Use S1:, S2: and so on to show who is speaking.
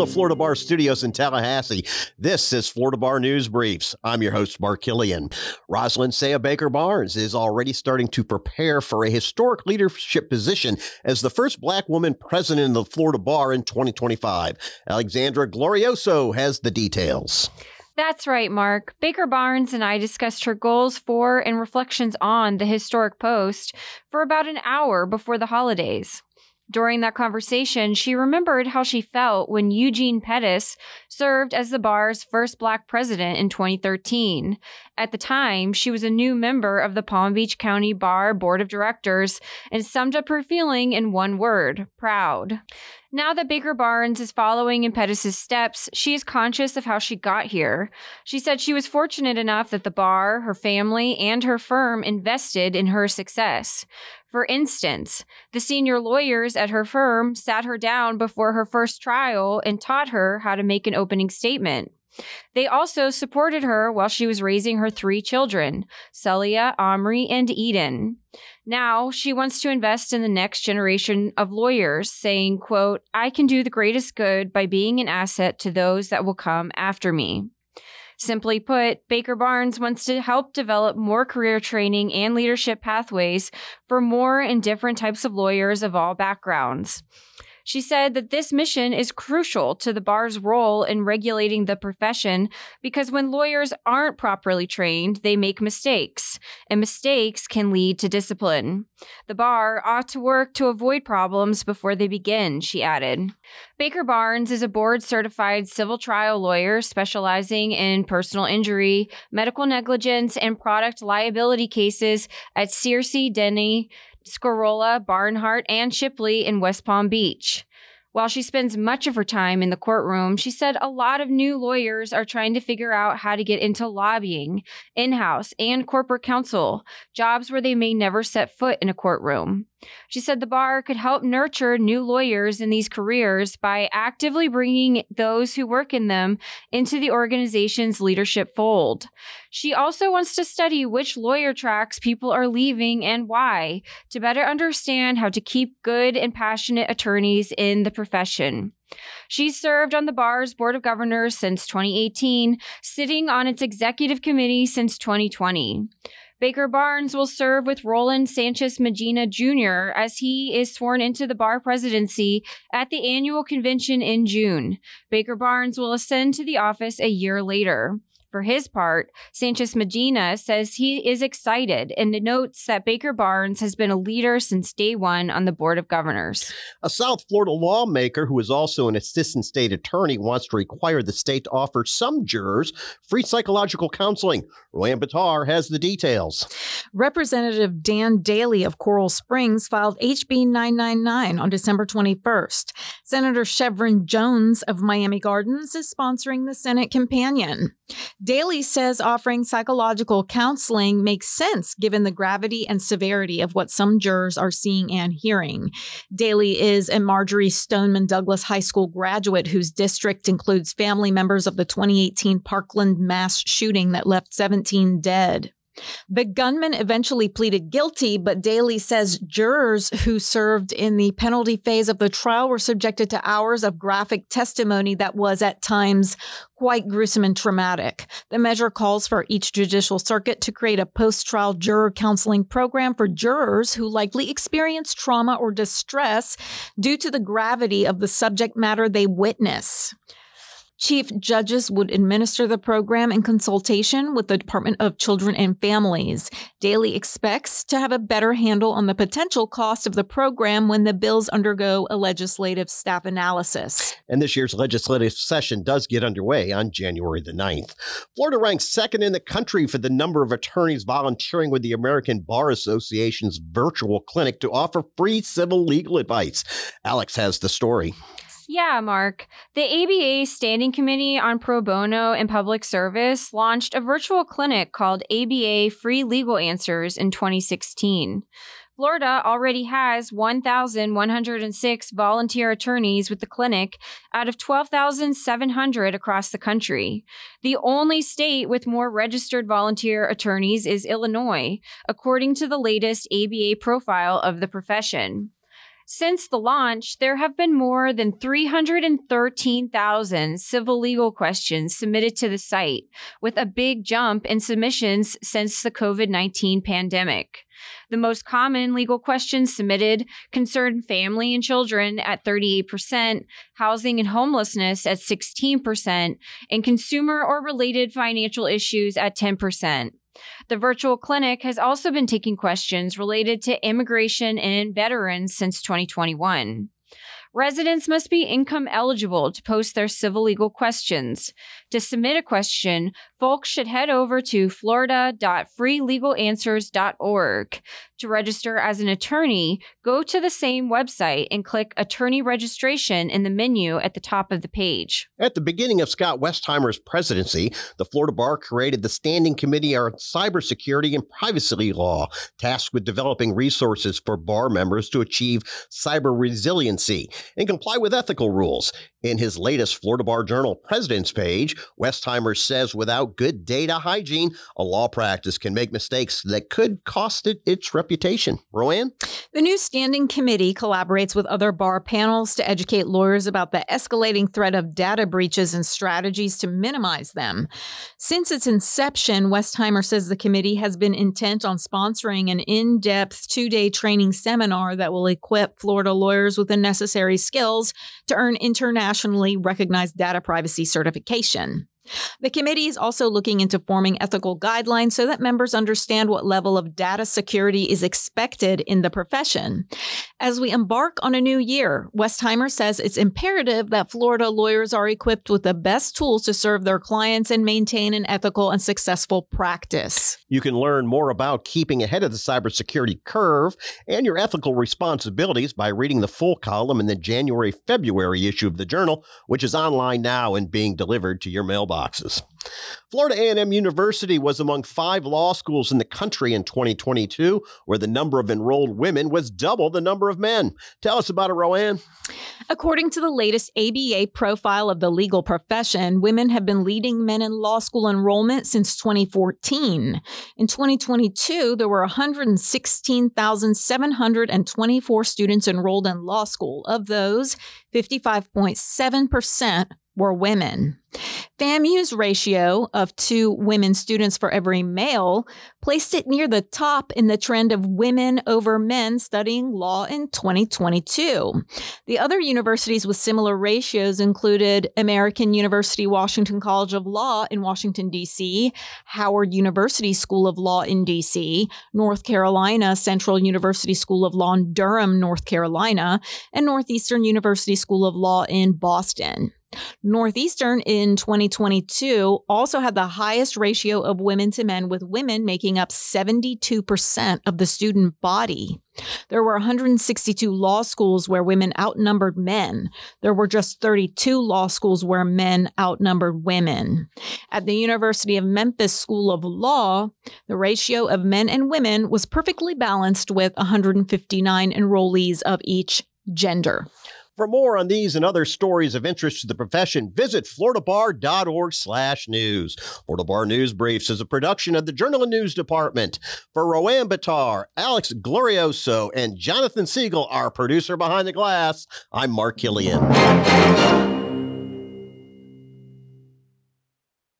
S1: the Florida Bar Studios in Tallahassee, this is Florida Bar News Briefs. I'm your host, Mark Killian. Rosalyn Sia Baker Barnes is already starting to prepare for a historic leadership position as the first black woman president of the Florida Bar in 2025. Alexandra Glorioso has the details.
S2: That's right, Mark. Baker Barnes and I discussed her goals for and reflections on the historic post for about an hour before the holidays. During that conversation, she remembered how she felt when Eugene Pettis served as the bar's first black president in 2013. At the time, she was a new member of the Palm Beach County Bar Board of Directors and summed up her feeling in one word proud. Now that Baker Barnes is following in Pettis's steps, she is conscious of how she got here. She said she was fortunate enough that the bar, her family, and her firm invested in her success. For instance, the senior lawyers at her firm sat her down before her first trial and taught her how to make an opening statement. They also supported her while she was raising her three children, Celia, Omri, and Eden. Now she wants to invest in the next generation of lawyers, saying, quote, I can do the greatest good by being an asset to those that will come after me. Simply put, Baker Barnes wants to help develop more career training and leadership pathways for more and different types of lawyers of all backgrounds. She said that this mission is crucial to the bar's role in regulating the profession because when lawyers aren't properly trained, they make mistakes, and mistakes can lead to discipline. The bar ought to work to avoid problems before they begin, she added. Baker Barnes is a board certified civil trial lawyer specializing in personal injury, medical negligence, and product liability cases at Searcy Denny Scarola, Barnhart, and Shipley in West Palm Beach. While she spends much of her time in the courtroom, she said a lot of new lawyers are trying to figure out how to get into lobbying, in house, and corporate counsel, jobs where they may never set foot in a courtroom. She said the bar could help nurture new lawyers in these careers by actively bringing those who work in them into the organization's leadership fold. She also wants to study which lawyer tracks people are leaving and why to better understand how to keep good and passionate attorneys in the profession. She's served on the bar's board of governors since 2018, sitting on its executive committee since 2020. Baker Barnes will serve with Roland Sanchez Medina Jr. as he is sworn into the bar presidency at the annual convention in June. Baker Barnes will ascend to the office a year later. For his part, Sanchez Medina says he is excited and notes that Baker Barnes has been a leader since day one on the Board of Governors.
S1: A South Florida lawmaker who is also an assistant state attorney wants to require the state to offer some jurors free psychological counseling. Roanne Batar has the details.
S3: Representative Dan Daly of Coral Springs filed HB 999 on December 21st. Senator Shevrin Jones of Miami Gardens is sponsoring the Senate companion. Daly says offering psychological counseling makes sense given the gravity and severity of what some jurors are seeing and hearing. Daly is a Marjory Stoneman Douglas High School graduate whose district includes family members of the 2018 Parkland mass shooting that left 17 dead. The gunman eventually pleaded guilty, but Daly says jurors who served in the penalty phase of the trial were subjected to hours of graphic testimony that was at times quite gruesome and traumatic. The measure calls for each judicial circuit to create a post trial juror counseling program for jurors who likely experience trauma or distress due to the gravity of the subject matter they witness. Chief judges would administer the program in consultation with the Department of Children and Families. Daly expects to have a better handle on the potential cost of the program when the bills undergo a legislative staff analysis.
S1: And this year's legislative session does get underway on January the 9th. Florida ranks second in the country for the number of attorneys volunteering with the American Bar Association's virtual clinic to offer free civil legal advice. Alex has the story.
S2: Yeah, Mark. The ABA Standing Committee on Pro Bono and Public Service launched a virtual clinic called ABA Free Legal Answers in 2016. Florida already has 1,106 volunteer attorneys with the clinic out of 12,700 across the country. The only state with more registered volunteer attorneys is Illinois, according to the latest ABA profile of the profession. Since the launch, there have been more than 313,000 civil legal questions submitted to the site, with a big jump in submissions since the COVID 19 pandemic. The most common legal questions submitted concern family and children at 38%, housing and homelessness at 16%, and consumer or related financial issues at 10%. The virtual clinic has also been taking questions related to immigration and veterans since 2021. Residents must be income eligible to post their civil legal questions. To submit a question, folks should head over to florida.freelegalanswers.org. To register as an attorney, go to the same website and click Attorney Registration in the menu at the top of the page.
S1: At the beginning of Scott Westheimer's presidency, the Florida Bar created the Standing Committee on Cybersecurity and Privacy Law, tasked with developing resources for bar members to achieve cyber resiliency and comply with ethical rules. In his latest Florida Bar Journal President's page, Westheimer says without good data hygiene, a law practice can make mistakes that could cost it its reputation. Roanne?
S3: The new standing committee collaborates with other bar panels to educate lawyers about the escalating threat of data breaches and strategies to minimize them. Since its inception, Westheimer says the committee has been intent on sponsoring an in depth two day training seminar that will equip Florida lawyers with the necessary skills to earn internationally recognized data privacy certification. The committee is also looking into forming ethical guidelines so that members understand what level of data security is expected in the profession. As we embark on a new year, Westheimer says it's imperative that Florida lawyers are equipped with the best tools to serve their clients and maintain an ethical and successful practice.
S1: You can learn more about keeping ahead of the cybersecurity curve and your ethical responsibilities by reading the full column in the January February issue of the journal, which is online now and being delivered to your mailbox boxes. Florida A&M University was among five law schools in the country in 2022 where the number of enrolled women was double the number of men. Tell us about it, Roanne.
S3: According to the latest ABA profile of the legal profession, women have been leading men in law school enrollment since 2014. In 2022, there were 116,724 students enrolled in law school. Of those, 55.7% were women. FAMU's ratio of two women students for every male placed it near the top in the trend of women over men studying law in 2022. The other universities with similar ratios included American University Washington College of Law in Washington, D.C., Howard University School of Law in D.C., North Carolina Central University School of Law in Durham, North Carolina, and Northeastern University School of Law in Boston. Northeastern in 2022 also had the highest ratio of women to men, with women making up 72% of the student body. There were 162 law schools where women outnumbered men. There were just 32 law schools where men outnumbered women. At the University of Memphis School of Law, the ratio of men and women was perfectly balanced with 159 enrollees of each gender.
S1: For more on these and other stories of interest to the profession, visit floridabar.org slash news. Florida Bar News Briefs is a production of the Journal and News Department. For Roanne Batar, Alex Glorioso, and Jonathan Siegel, our producer behind the glass, I'm Mark Killian.